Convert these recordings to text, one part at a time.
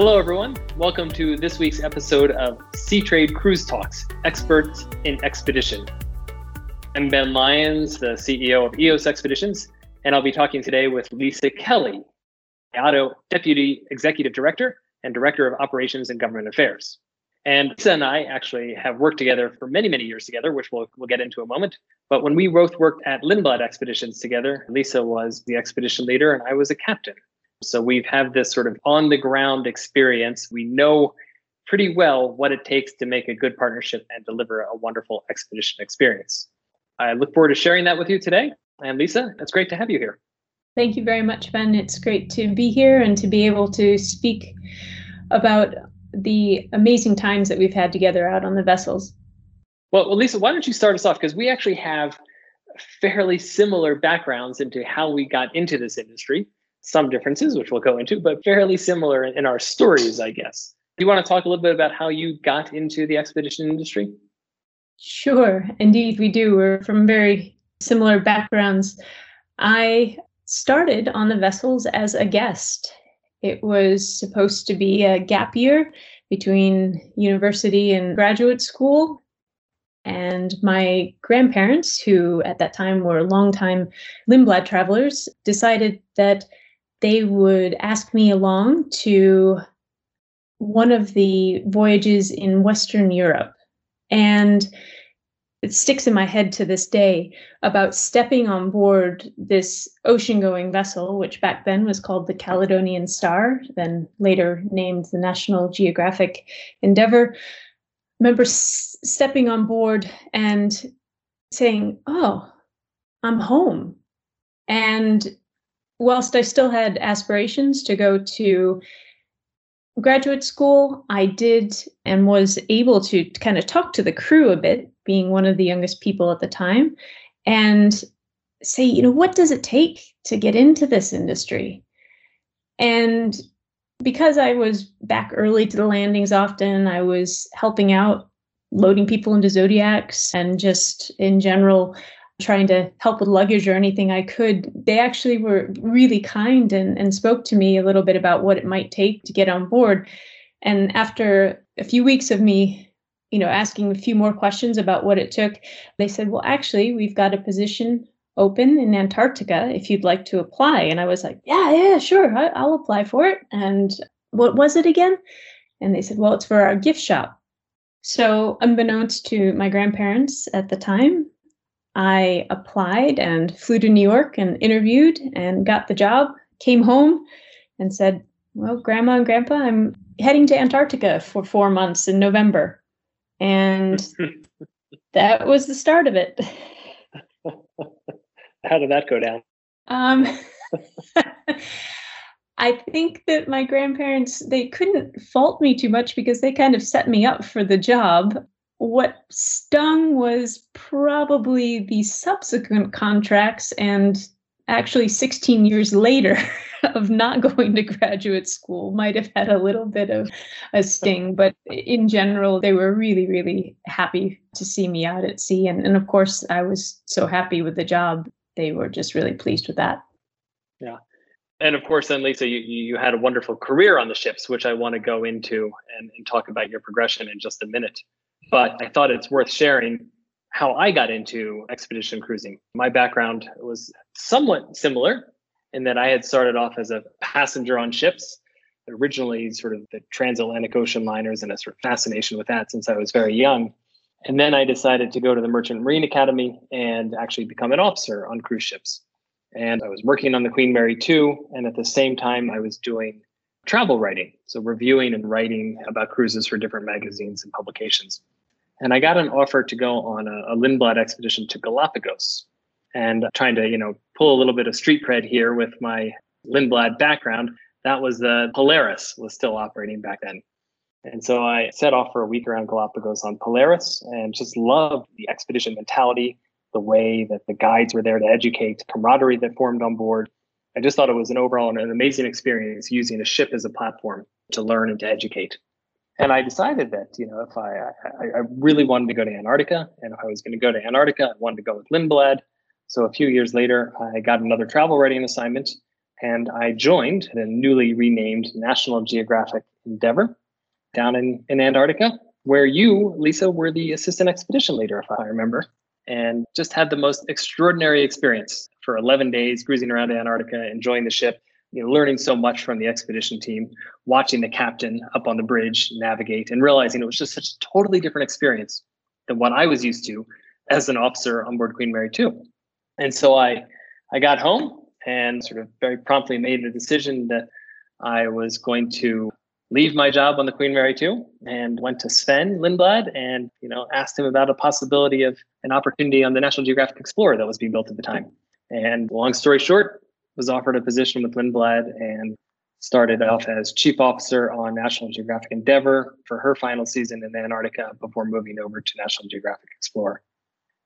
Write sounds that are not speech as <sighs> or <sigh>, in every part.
Hello, everyone. Welcome to this week's episode of Seatrade Cruise Talks Experts in Expedition. I'm Ben Lyons, the CEO of EYOS Expeditions, and I'll be talking today with Lisa Kelly, IAATO Deputy Executive Director and Director of Operations and Government Affairs. And Lisa and I actually have worked together for many, many years together, which we'll, we'll get into a moment. But when we both worked at Lindblad Expeditions together, Lisa was the expedition leader and I was a captain. So we've had this sort of on the ground experience. We know pretty well what it takes to make a good partnership and deliver a wonderful expedition experience. I look forward to sharing that with you today. And Lisa, it's great to have you here. Thank you very much, Ben. It's great to be here and to be able to speak about the amazing times that we've had together out on the vessels. Well, well Lisa, why don't you start us off? Because we actually have fairly similar backgrounds into how we got into this industry. Some differences, which we'll go into, but fairly similar in, our stories, I guess. Do you want to talk a little bit about how you got into the expedition industry? Sure, indeed, we do. We're from very similar backgrounds. I started on the vessels as a guest. It was supposed to be a gap year between university and graduate school. And my grandparents, who at that time were longtime Lindblad travelers, decided that they would ask me along to one of the voyages in Western Europe. And it sticks in my head to this day about stepping on board this ocean going vessel, which back then was called the Caledonian Star, then later named the National Geographic Endeavour. remember s- stepping on board and saying, Oh, I'm home. And whilst I still had aspirations to go to graduate school, I did and was able to kind of talk to the crew a bit, being one of the youngest people at the time, and say, you know, what does it take to get into this industry? And because I was back early to the landings often, I was helping out loading people into Zodiacs and just in general trying to help with luggage or anything I could, they actually were really kind and, and spoke to me a little bit about what it might take to get on board. And after a few weeks of me, you know, asking a few more questions about what it took, they said, well, actually, we've got a position open in Antarctica if you'd like to apply. And I was like, yeah, yeah, sure, I, I'll apply for it. And what was it again? And they said, well, it's for our gift shop. So, unbeknownst to my grandparents at the time, I applied and flew to New York and interviewed and got the job, came home and said, Well, Grandma and Grandpa, I'm heading to Antarctica for four months in November. And <laughs> that was the start of it. <laughs> How did that go down? Um, <laughs> I think that my grandparents they couldn't fault me too much because they kind of set me up for the job what stung was probably the subsequent contracts and actually 16 years later <laughs> of not going to graduate school might have had a little bit of a sting but in general they were really really happy to see me out at sea. And, and of course i was so happy with the job. They were just really pleased with that. Yeah. And of course then lisa you, you had a wonderful career on the ships which i want to go into and, and talk about your progression in just a minute but I thought it's worth sharing how I got into expedition cruising. My background was somewhat similar in that I had started off as a passenger on ships, originally sort of the transatlantic ocean liners and a sort of fascination with that since I was very young. And then I decided to go to the Merchant Marine Academy and actually become an officer on cruise ships. And I was working on the Queen Mary 2. And at the same time, I was doing travel writing. So reviewing and writing about cruises for different magazines and publications. And I got an offer to go on a, a Lindblad expedition to Galapagos and trying to, you know, pull a little bit of street cred here with my Lindblad background. That was the Polaris was still operating back then. And so I set off for a week around Galapagos on Polaris and just loved the expedition mentality, the way that the guides were there to educate, camaraderie that formed on board. I just thought it was an overall an amazing experience using a ship as a platform to learn and to educate. And I decided that, you know, if I, I, I really wanted to go to Antarctica, and if I was going to go to Antarctica, I wanted to go with Lindblad. So a few years later, I got another travel writing assignment, and I joined the newly renamed National Geographic Endeavour down in, in Antarctica, where you, Lisa, were the assistant expedition leader, if I remember, and just had the most extraordinary experience for 11 days cruising around Antarctica, enjoying the ship, you know, learning so much from the expedition team, watching the captain up on the bridge navigate, and realizing it was just such a totally different experience than what I was used to as an officer on board Queen Mary 2. And so I I got home and sort of very promptly made the decision that I was going to leave my job on the Queen Mary 2 and went to Sven Lindblad and you know asked him about a possibility of an opportunity on the National Geographic Explorer that was being built at the time. And long story short, was offered a position with Lindblad and started off as chief officer on National Geographic Endeavour for her final season in Antarctica before moving over to National Geographic Explorer.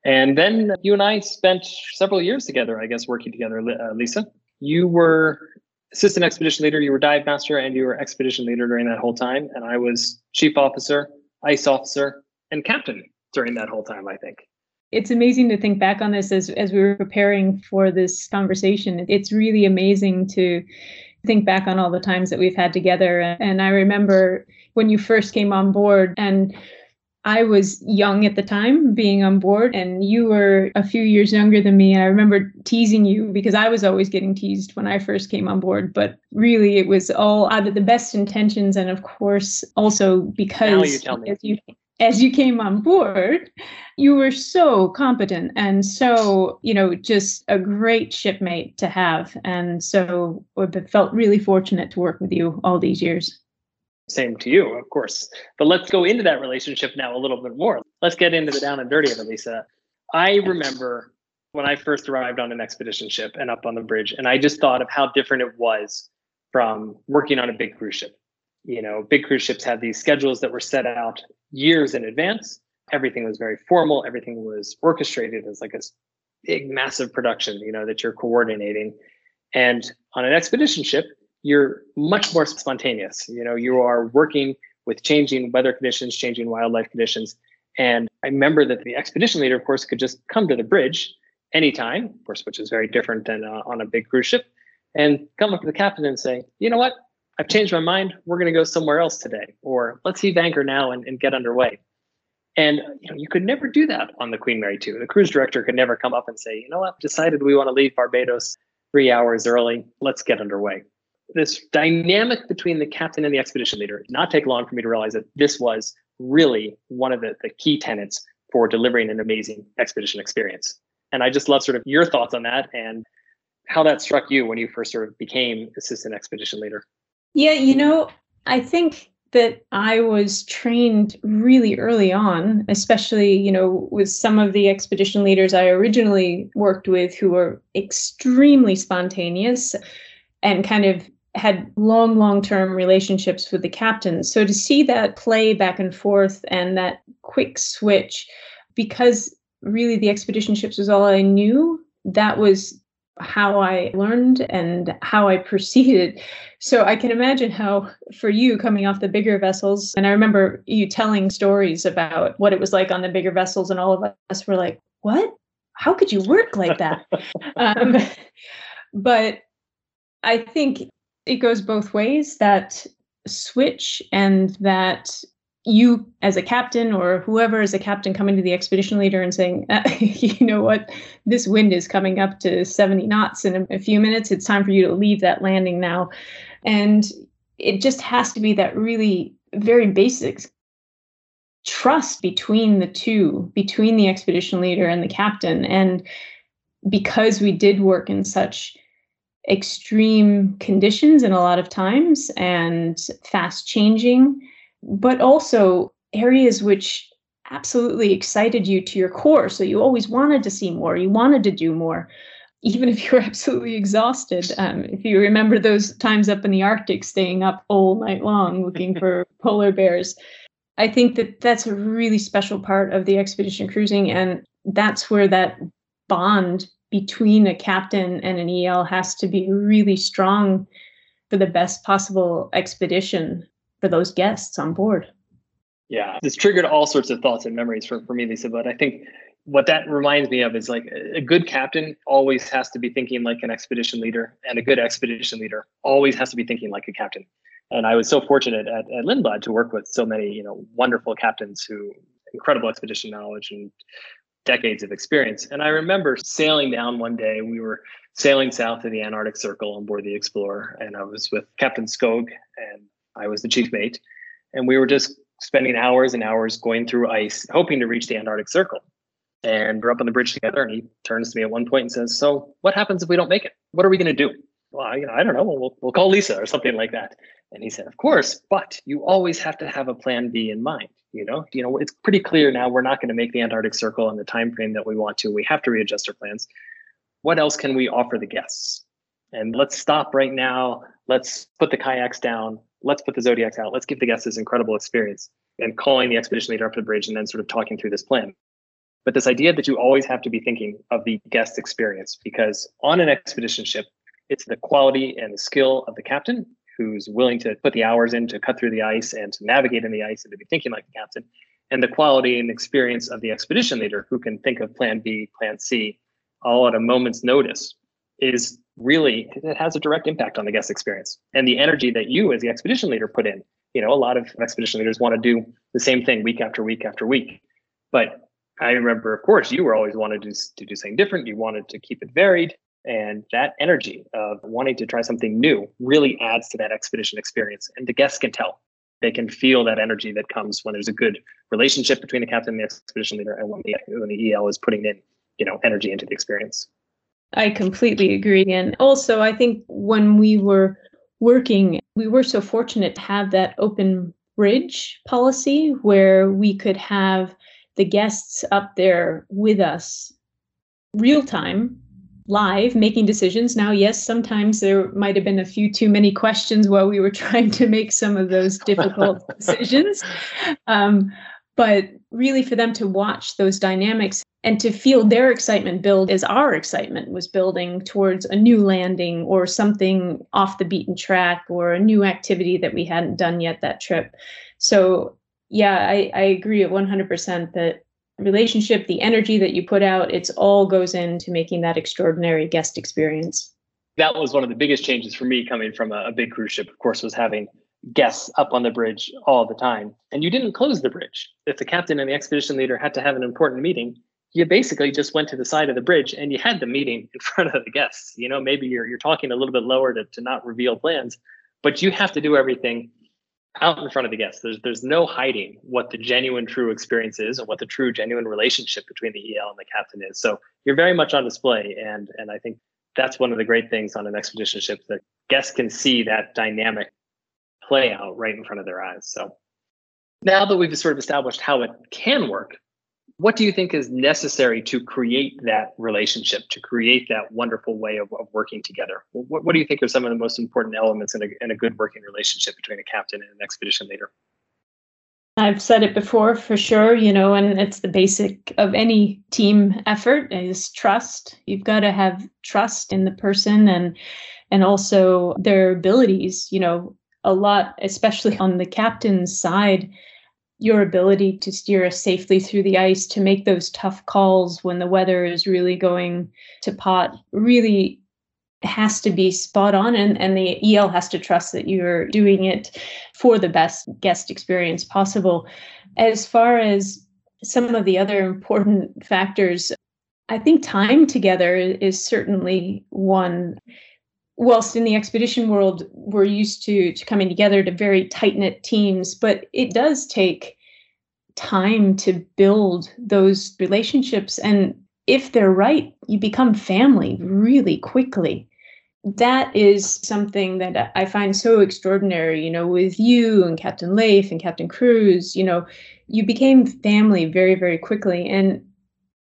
And then you and I spent several years together, I guess, working together, uh, Lisa. You were assistant expedition leader, you were dive master, and you were expedition leader during that whole time. And I was chief officer, ice officer, and captain during that whole time, I think. It's amazing to think back on this as, as we were preparing for this conversation. It's really amazing to think back on all the times that we've had together. And I remember when you first came on board and I was young at the time being on board, and you were a few years younger than me. And I remember teasing you because I was always getting teased when I first came on board. But really, it was all out of the best intentions. And of course, also because you as, you, as you came on board, you were so competent and so, you know, just a great shipmate to have. And so I felt really fortunate to work with you all these years. Same to you, of course. But let's go into that relationship now a little bit more. Let's get into the down and dirty of it, Lisa. I remember when I first arrived on an expedition ship and up on the bridge, and I just thought of how different it was from working on a big cruise ship. You know, big cruise ships had these schedules that were set out years in advance. Everything was very formal, everything was orchestrated as like a big, massive production, you know, that you're coordinating. And on an expedition ship, you're much more spontaneous. You know, you are working with changing weather conditions, changing wildlife conditions. And I remember that the expedition leader, of course, could just come to the bridge anytime, of course, which is very different than uh, on a big cruise ship, and come up to the captain and say, you know what? I've changed my mind. We're going to go somewhere else today, or let's heave anchor now and, and get underway. And you know, you could never do that on the Queen Mary 2. The cruise director could never come up and say, you know what, decided we want to leave Barbados three hours early. Let's get underway this dynamic between the captain and the expedition leader did not take long for me to realize that this was really one of the, the key tenets for delivering an amazing expedition experience. And I just love sort of your thoughts on that and how that struck you when you first sort of became assistant expedition leader. Yeah, you know, I think that I was trained really early on, especially, you know, with some of the expedition leaders I originally worked with who were extremely spontaneous and kind of had long, long term relationships with the captains. So to see that play back and forth and that quick switch, because really the expedition ships was all I knew, that was how I learned and how I proceeded. So I can imagine how, for you coming off the bigger vessels, and I remember you telling stories about what it was like on the bigger vessels, and all of us were like, What? How could you work like that? <laughs> um, but I think it goes both ways that switch and that you as a captain or whoever is a captain coming to the expedition leader and saying uh, <laughs> you know what? This wind is coming up to 70 knots in a, a few minutes. It's time for you to leave that landing now. And it just has to be that really very basic trust between the two between the expedition leader and the captain. And because we did work in such extreme conditions in a lot of times and fast changing, but also areas which absolutely excited you to your core. So you always wanted to see more, you wanted to do more, even if <laughs> you were absolutely exhausted. Um, if you remember those times up in the Arctic, staying up all night long looking for <laughs> polar bears. I think that that's a really special part of the expedition cruising, and that's where that bond between a captain and an EL has to be really strong for the best possible expedition for those guests on board. Yeah, this triggered all sorts of thoughts and memories for, for me, Lisa. But I think what that reminds me of is like a good captain always has to be thinking like an expedition leader, and a good expedition leader always has to be thinking like a captain. And I was so fortunate at, at Lindblad to work with so many, you know, wonderful captains who incredible expedition knowledge and decades of experience. And I remember sailing down one day. We were sailing south of the Antarctic Circle on board the Explorer, and I was with Captain Skog, and I was the chief mate. And we were just spending hours and hours going through ice, hoping to reach the Antarctic Circle. And we're up on the bridge together, and he turns to me at one point and says, "So, what happens if we don't make it? What are we going to do?" Well, you know, I don't know. We'll, we'll call Lisa or something like that. And he said, "Of course, but you always have to have a plan B in mind. You know, you know, it's pretty clear now we're not going to make the Antarctic Circle in the time frame that we want to. We have to readjust our plans. What else can we offer the guests? And let's stop right now. Let's put the kayaks down. Let's put the zodiacs out. Let's give the guests this incredible experience." And calling the expedition leader up to the bridge and then sort of talking through this plan. But this idea that you always have to be thinking of the guest experience, because on an expedition ship, it's the quality and the skill of the captain who's willing to put the hours in to cut through the ice and to navigate in the ice and to be thinking like the captain, and the quality and experience of the expedition leader who can think of plan B, plan C, all at a moment's notice is really it has a direct impact on the guest experience and the energy that you as the expedition leader put in you know a lot of expedition leaders want to do the same thing week after week after week but I remember, of course, you were always wanted to, to do something different. You wanted to keep it varied. And that energy of wanting to try something new really adds to that expedition experience. And the guests can tell. They can feel that energy that comes when there's a good relationship between the captain and the expedition leader and when the, when the EL is putting in, you know, energy into the experience. I completely agree. And also, I think when we were working, we were so fortunate to have that open bridge policy where we could have the guests up there with us real time live making decisions now yes sometimes there might have been a few too many questions while we were <laughs> trying to make some of those difficult <laughs> decisions um, but really for them to watch those dynamics and to feel their excitement build as our excitement was building towards a new landing or something off the beaten track or a new activity that we hadn't done yet that trip so yeah, I, I agree at 100% that relationship, the energy that you put out, it's all goes into making that extraordinary guest experience. That was one of the biggest changes for me coming from a, a big cruise ship, of course, was having guests up on the bridge all the time. And you didn't close the bridge. If the captain and the expedition leader had to have an important meeting, you basically just went to the side of the bridge and you had the meeting in <laughs> front of the guests. You know, maybe you're you're talking a little bit lower to, to not reveal plans, but you have to do everything out in front of the guests. There's there's no hiding what the genuine true experience is and what the true genuine relationship between the EL and the captain is. So you're very much on display and and I think that's one of the great things on an expedition ship that guests can see that dynamic play out right in front of their eyes. So now that we've sort of established how it can work, what do you think is necessary to create that relationship, to create that wonderful way of, of working together? What, what, do you think are some of the most important elements in a, in a good working relationship between a captain and an expedition leader? I've said it before for sure, you know, and it's the basic of any team effort is trust. You've got to have trust in the person and and also their abilities, you know, a lot especially on the captain's side your ability to steer us safely through the ice, to make those tough calls when the weather is really going to pot, really has to be spot on and, and the EL has to trust that you're doing it for the best guest experience possible. As far as some of the other important factors, I think time together is certainly one whilst in the expedition world we're used to, to coming together to very tight knit teams, but it does take time to build those relationships. And if they're right, you become family really quickly. That is something that I find so extraordinary, you know, with you and Captain Leif and Captain Cruz, you know, you became family very, very quickly. And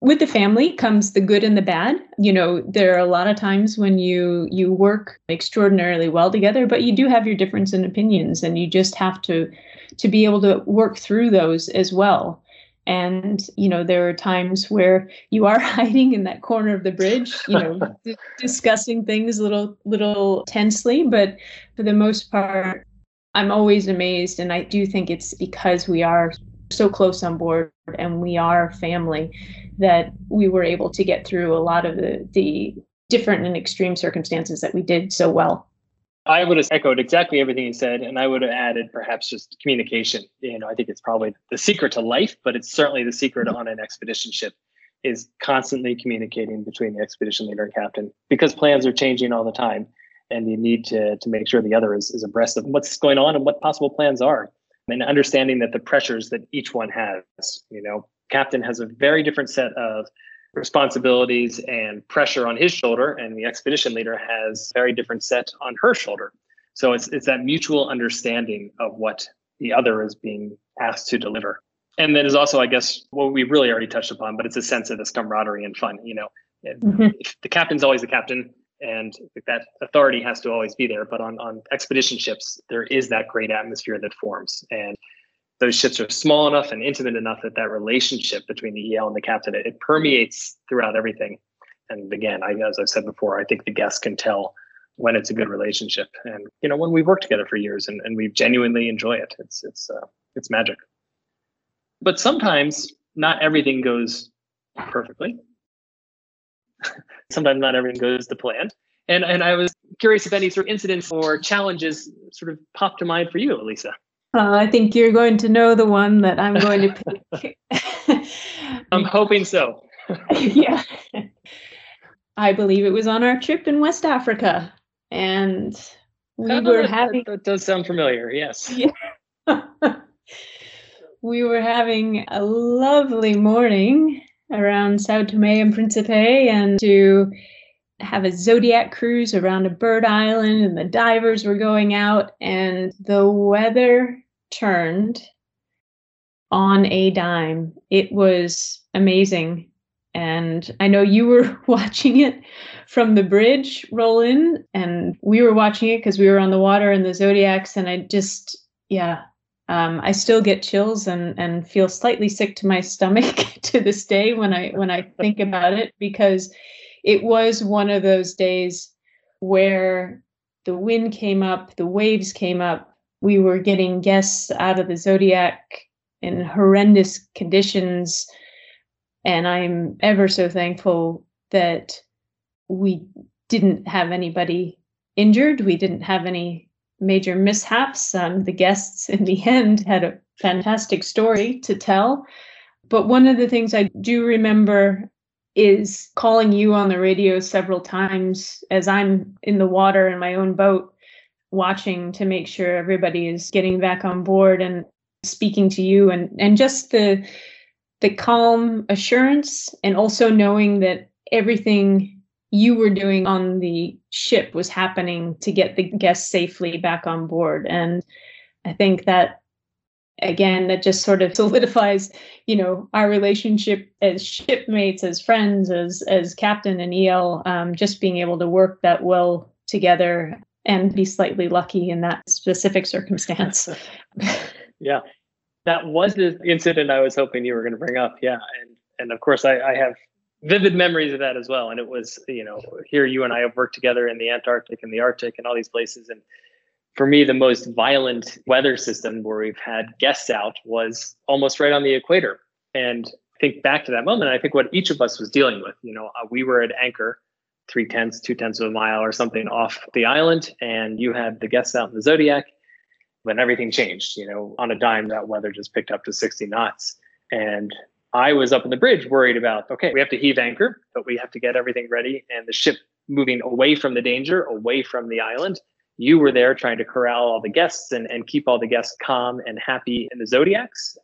with the family comes the good and the bad. You know there are a lot of times when you you work extraordinarily well together but you do have your difference in opinions and you just have to to be able to work through those as well. And you know there are times where you are <laughs> hiding in that corner of the bridge you know <laughs> d- discussing things a little little tensely but for the most part i'm always amazed and i do think it's because we are so close on board and we are family that we were able to get through a lot of the, the different and extreme circumstances that we did so well. I would have echoed exactly everything you said, and I would have added perhaps just communication. You know, I think it's probably the secret to life, but it's certainly the secret on an expedition ship is constantly communicating between the expedition leader and captain because plans are changing all the time and you need to, to make sure the other is, is abreast of what's going on and what possible plans are and understanding that the pressures that each one has you know captain has a very different set of responsibilities and pressure on his shoulder and the expedition leader has a very different set on her shoulder. So it's it's that mutual understanding of what the other is being asked to deliver. And then is also i guess what we've really already touched upon but it's a sense of this camaraderie and fun you know. Mm-hmm. the captain's always the captain and that authority has to always be there but on on expedition ships there is that great atmosphere that forms and those ships are small enough and intimate enough that that relationship between the EL and the captain it, it permeates throughout everything. And again, I, as I've said before, I think the guests can tell when it's a good relationship, and you know when we've worked together for years and, and we genuinely enjoy it. It's it's uh, it's magic. But sometimes not everything goes perfectly. <laughs> sometimes not everything goes to plan. And and I was curious if any sort of incidents or challenges sort of popped to mind for you, Elisa. Uh, I think you're going to know the one that I'm going to pick. <laughs> <laughs> I'm hoping so. yeah. I believe it was on our trip in West Africa. And we oh, were that, having. That, that does sound familiar, yes. Yeah. we were having a lovely morning around Sao Tome and Principe and to have a zodiac cruise around a bird island and the divers were going out and the weather turned on a dime. It was amazing. And I know you were <laughs> watching it from the bridge roll in, and we were watching it because we were on the water in the Zodiacs. And I just, yeah, um, I still get chills and and feel slightly sick to my stomach <laughs> to this day when I when I think about it because it was one of those days where the wind came up, the waves came up, we were getting guests out of the zodiac in horrendous conditions and i'm ever so thankful that we didn't have anybody injured we didn't have any major mishaps. Um, the guests in the end had a fantastic story to tell. But one of the things i do remember is calling you on the radio several times as i'm in the water in my own boat watching to make sure everybody is getting back on board and speaking to you. And and just the the calm assurance and also knowing that everything you were doing on the ship was happening to get the guests safely back on board and i think that again that just sort of <laughs> solidifies you know our relationship as shipmates as friends as as captain and el um, just being able to work that well together and be slightly lucky in that specific circumstance. <laughs> yeah, that was the incident I was hoping you were going to bring up. Yeah, and and of course I, I have vivid memories of that as well. And it was you know here you and I have worked together in the Antarctic and the Arctic and all these places. And for me, the most violent weather system where we've had guests out was almost right on the equator. And think back to that moment. I think what each of us was dealing with. You know, uh, we were at anchor three tenths, two tenths of a mile or something off the island, and you had the guests out in the Zodiac. When everything changed. You know, on a dime, that weather just picked up to 60 knots. And I was up in the bridge worried about, okay, we have to heave anchor, but we have to get everything ready and the ship moving away from the danger, away from the island. You were there trying to corral all the guests and, and keep all the guests calm and happy in the Zodiacs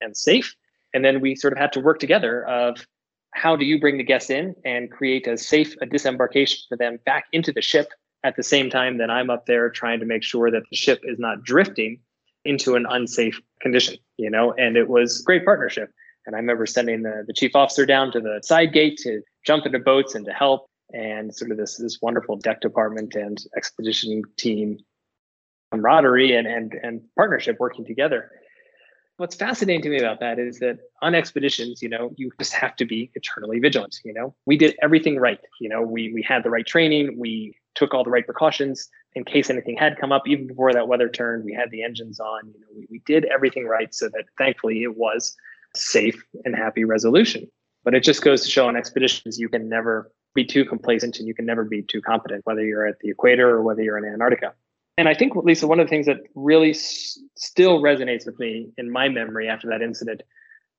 and safe. And then we sort of had to work together of how do you bring the guests in and create a safe a disembarkation for them back into the ship at the same time that I'm up there trying to make sure that the ship is not drifting into an unsafe condition, you know, and it was great partnership. And I remember sending the, the chief officer down to the side gate to jump into boats and to help and sort of this this wonderful deck department and expedition team camaraderie and and and partnership working together what's fascinating to me about that is that on expeditions, you know, you just have to be eternally vigilant. You know, we did everything right. You know, we we had the right training, we took all the right precautions in case anything had come up. Even before that weather turned, we had the engines on. You know, we, we did everything right so that thankfully it was safe and happy resolution. But it just goes to show on expeditions you can never be too complacent and you can never be too competent, whether you're at the equator or whether you're in Antarctica. And I think, Lisa, one of the things that really s- still resonates with me in my memory after that incident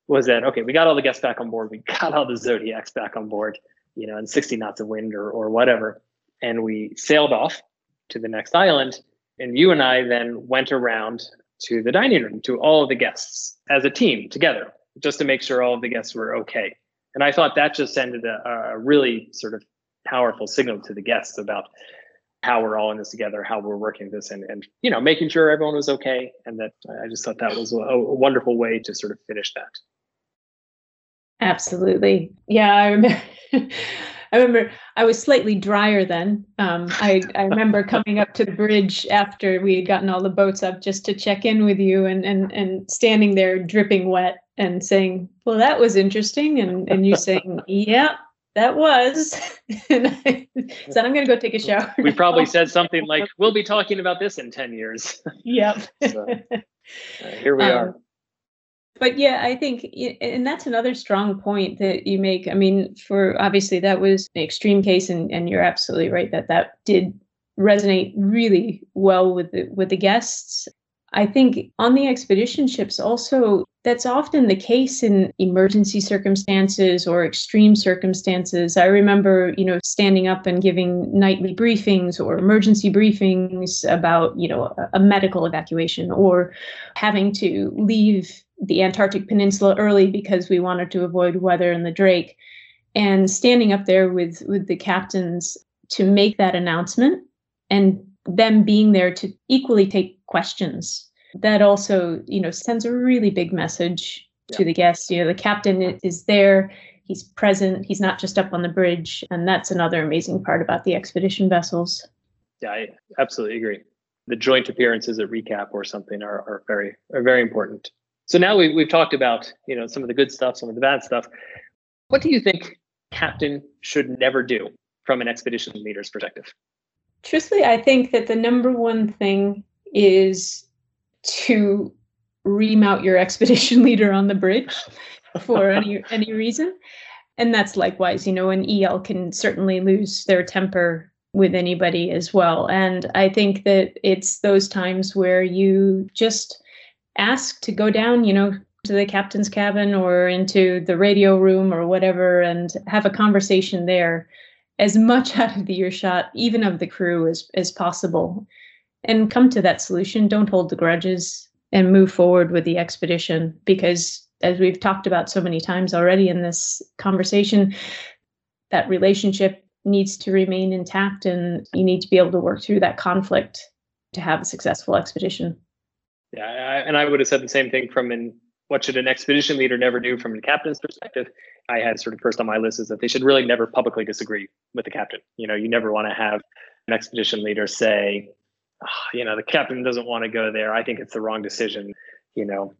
was that, okay, we got all the guests back on board, we <laughs> got all the Zodiacs back on board, you know, and 60 knots of wind or, or whatever. And we sailed off to the next island. And you and I then went around to the dining room to all of the guests as a team together, just to make sure all of the guests were okay. And I thought that just sended a, a really sort of powerful signal to the guests about how we're all in this together, how we're working this, and and you know making sure everyone was okay. And that I just thought that was a, a wonderful way to sort of finish that. Absolutely, yeah. I remember. <laughs> I remember I was slightly drier then. Um, I, I remember coming up to the bridge after we had gotten all the boats up just to check in with you and, and, and standing there dripping wet and saying, well, that was interesting. And, and you saying, yeah, that was. <laughs> and I said, I'm going to go take a shower. We probably said something like, we'll be talking about this in 10 years. <laughs> Yep. so, uh, here we um, are but yeah i think and that's another strong point that you make i mean for obviously that was an extreme case and, and you're absolutely right that that did resonate really well with the with the guests i think on the expedition ships also that's often the case in emergency circumstances or extreme circumstances i remember you know standing up and giving nightly briefings or emergency briefings about you know a, medical evacuation or having to leave the Antarctic Peninsula early because we wanted to avoid weather in the Drake. And standing up there with with the captains to make that announcement and them being there to equally take questions. That also, you know, sends a really big message yeah. to the guests. You know, the captain is there, he's present, he's not just up on the bridge. And that's another amazing part about the expedition vessels. Yeah, I absolutely agree. The joint appearances at recap or something are, are very are very important. So now we, we've talked about you know some of the good stuff, some of the bad stuff. What do you think captain should never do from an expedition leader's perspective? Truthfully, I think that the number one thing is to remount your expedition <laughs> leader on the bridge for any any reason. And that's likewise, you know, an EL can certainly lose their temper with anybody as well. And I think that it's those times where you just ask to go down, you know, to the captain's cabin or into the radio room or whatever and have a conversation there as much <laughs> out of the earshot, even of the crew, as, as possible. And come to that solution. Don't hold the grudges and move forward with the expedition because, as we've talked about so many times already in this conversation, that relationship needs to remain intact and you need to be able to work through that conflict to have a successful expedition. Yeah, I, and I would have said the same thing from an what should an expedition leader never do from the captain's perspective. I had sort of first on my list is that they should really never publicly disagree with the captain. You know, you never want to have an expedition leader say, <sighs> you know, the captain doesn't want to go there. I think it's the wrong decision. You know,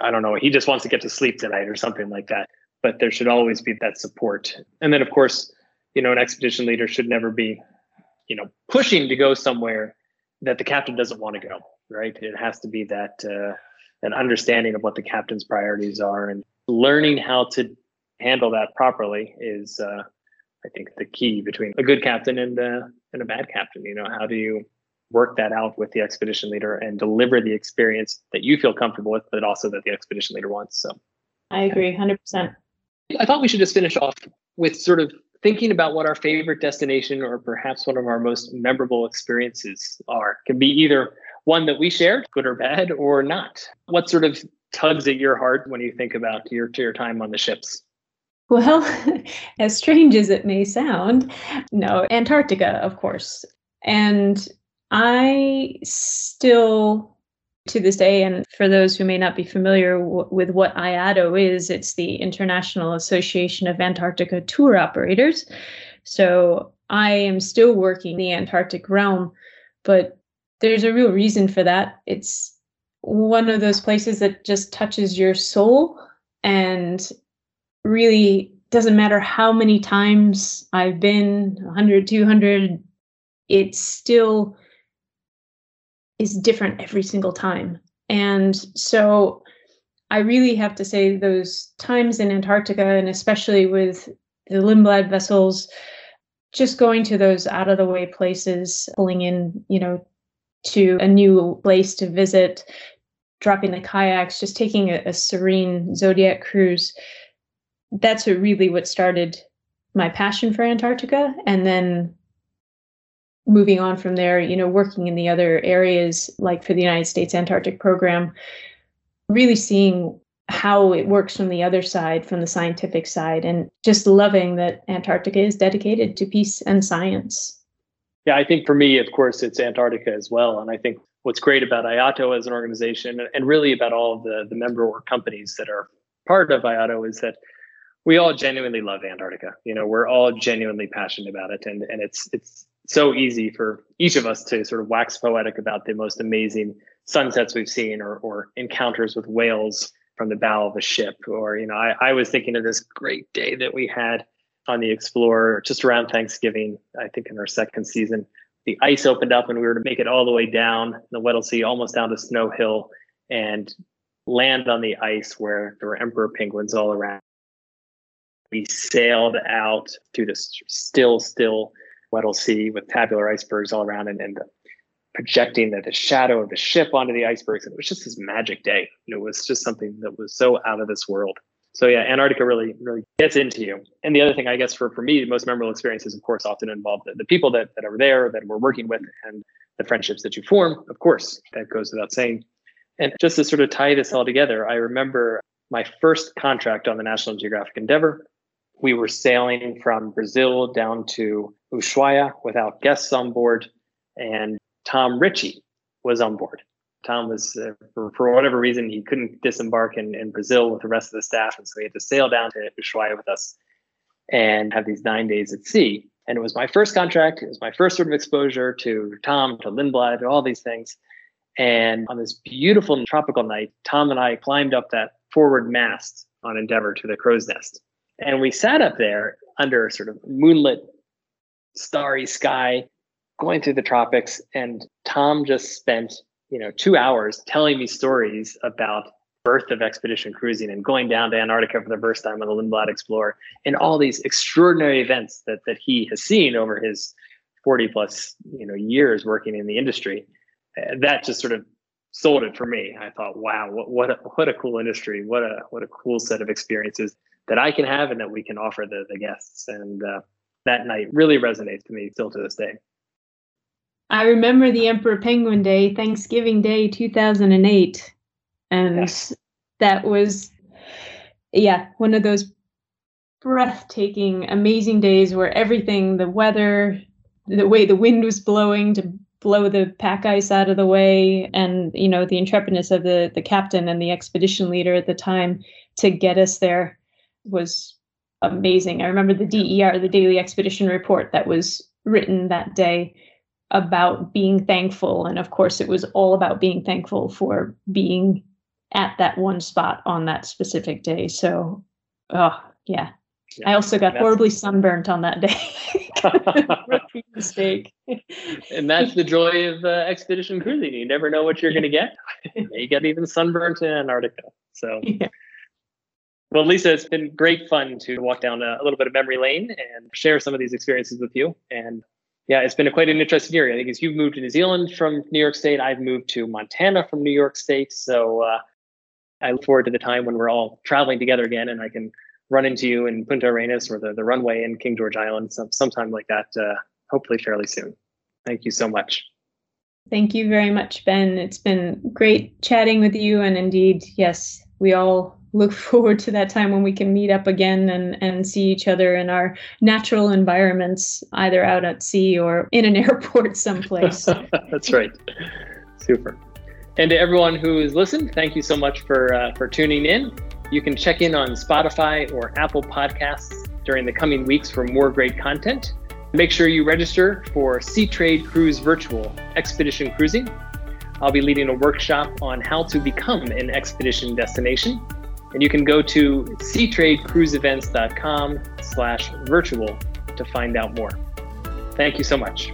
I don't know. He just wants to get to sleep tonight or something like that. But there should always be that support. And then, of course, you know, an expedition leader should never be, you know, pushing to go somewhere that the captain doesn't want to go right? It has to be that uh, an understanding of what the captain's priorities are and learning how to handle that properly is, uh, I think, the key between a good captain and uh, and a bad captain. You know, how do you work that out with the expedition leader and deliver the experience that you feel comfortable with, but also that the expedition leader wants? So, I agree, hundred percent. I thought we should just finish off with sort of thinking about what our favorite destination or perhaps one of our most memorable experiences are. It can be either one that we shared, good or bad or not. What sort of tugs at your heart when you think about your your time on the ships? Well, <laughs> as strange as it may sound, no, Antarctica, of course. And I still, to this day, and for those who may not be familiar w- with what IAATO is, it's the International Association of Antarctica Tour Operators. So I am still working the Antarctic realm, but there's a real reason for that. It's one of those places that just touches your soul and really doesn't matter how many times I've been 100, 200, it's still is different every single time. And so I really have to say those times in Antarctica, and especially with the Lindblad vessels, just going to those out of the way places, pulling in, you know, to a new place to visit, dropping the kayaks, just taking a, a serene zodiac cruise. That's really what started my passion for Antarctica. And then moving on from there, you know, working in the other areas, like for the United States Antarctic Program, really seeing how it works from the other side, from the scientific side, and just loving that Antarctica is dedicated to peace and science. Yeah, I think for me, of course, it's Antarctica as well. And I think what's great about IAATO as an organization and really about all of the, the member or companies that are part of IAATO is that we all genuinely love Antarctica. You know, we're all genuinely passionate about it. And, and it's, it's so easy for each of us to sort of wax poetic about the most amazing sunsets we've seen or, or encounters with whales from the bow of a ship. Or, you know, I, I was thinking of this great day that we had on the Explorer just around Thanksgiving, I think in our second season. The ice opened up and we were to make it all the way down the Weddell Sea, almost down to Snow Hill, and land on the ice where there were emperor penguins all around. We sailed out through the still, still Weddell Sea with tabular icebergs all around and, and projecting the, the shadow of the ship onto the icebergs. And it was just this magic day. it was just something that was so out of this world. So yeah, Antarctica really, really gets into you. And the other thing, I guess, for, for me, the most memorable experiences, of course, often involve the, the people that, that are there, that we're working with, and the friendships that you form. Of course, that goes without saying. And just to sort of tie this all together, I remember my first contract on the National Geographic Endeavour. We were sailing from Brazil down to Ushuaia without guests on board, and Tom Ritchie was on board. Tom was, uh, for, for whatever reason, he couldn't disembark in, in Brazil with the rest of the staff. And so he had to sail down to Ushuaia with us and have these nine days at sea. And it was my first contract. It was my first sort of exposure to Tom, to Lindblad, to all these things. And on this beautiful tropical night, Tom and I climbed up that forward mast on Endeavour to the crow's nest. And we sat up there under sort of moonlit, starry sky, going through the tropics. And Tom just spent you know two hours telling me stories about birth of expedition cruising and going down to Antarctica for the first time on the Lindblad Explorer and all these extraordinary events that that he has seen over his 40 plus you know years working in the industry. Uh, that just sort of sold it for me. I thought, wow, what what a, what a cool industry, what a what a cool set of experiences that I can have and that we can offer the the guests. And uh, that night really resonates to me still to this day. I remember the Emperor Penguin Day, Thanksgiving Day 2008. And yes. that was, yeah, one of those breathtaking, amazing days where everything, the weather, the way the wind was blowing to blow the pack ice out of the way, and, you know, the intrepidness of the, the captain and the expedition leader at the time to get us there was amazing. I remember the DER, the Daily Expedition Report, that was written that day about being thankful. And of course, it was all about being thankful for being at that one spot on that specific day. So, oh, yeah. yeah I also got horribly sunburnt on that day. <laughs> <laughs> mistake. and that's the joy of uh, expedition cruising. You never know what you're going to get. <laughs> you get even sunburnt in Antarctica. So, yeah. Well, Lisa, it's been great fun to walk down a, a, little bit of memory lane and share some of these experiences with you. And yeah, it's been a quite an interesting year. I think as you've moved to New Zealand from New York State, I've moved to Montana from New York State. So uh, I look forward to the time when we're all traveling together again and I can run into you in Punta Arenas or the, the runway in King George Island some, sometime like that, uh, hopefully fairly soon. Thank you so much. Thank you very much, Ben. It's been great chatting with you. And indeed, yes, we all look <laughs> forward to that time when we can meet up again and, and see each other in our natural environments, either out at sea or in an <laughs> airport someplace. <laughs> That's right. Super. And to everyone who has listened, thank you so much for uh, for tuning in. You can check in on Spotify or Apple Podcasts during the coming weeks for more great content. Make sure you register for Seatrade Cruise Virtual Expedition Cruising. I'll be leading a workshop on how to become an expedition destination and you can go to seatradecruiseevents.com slash virtual to find out more. Thank you so much.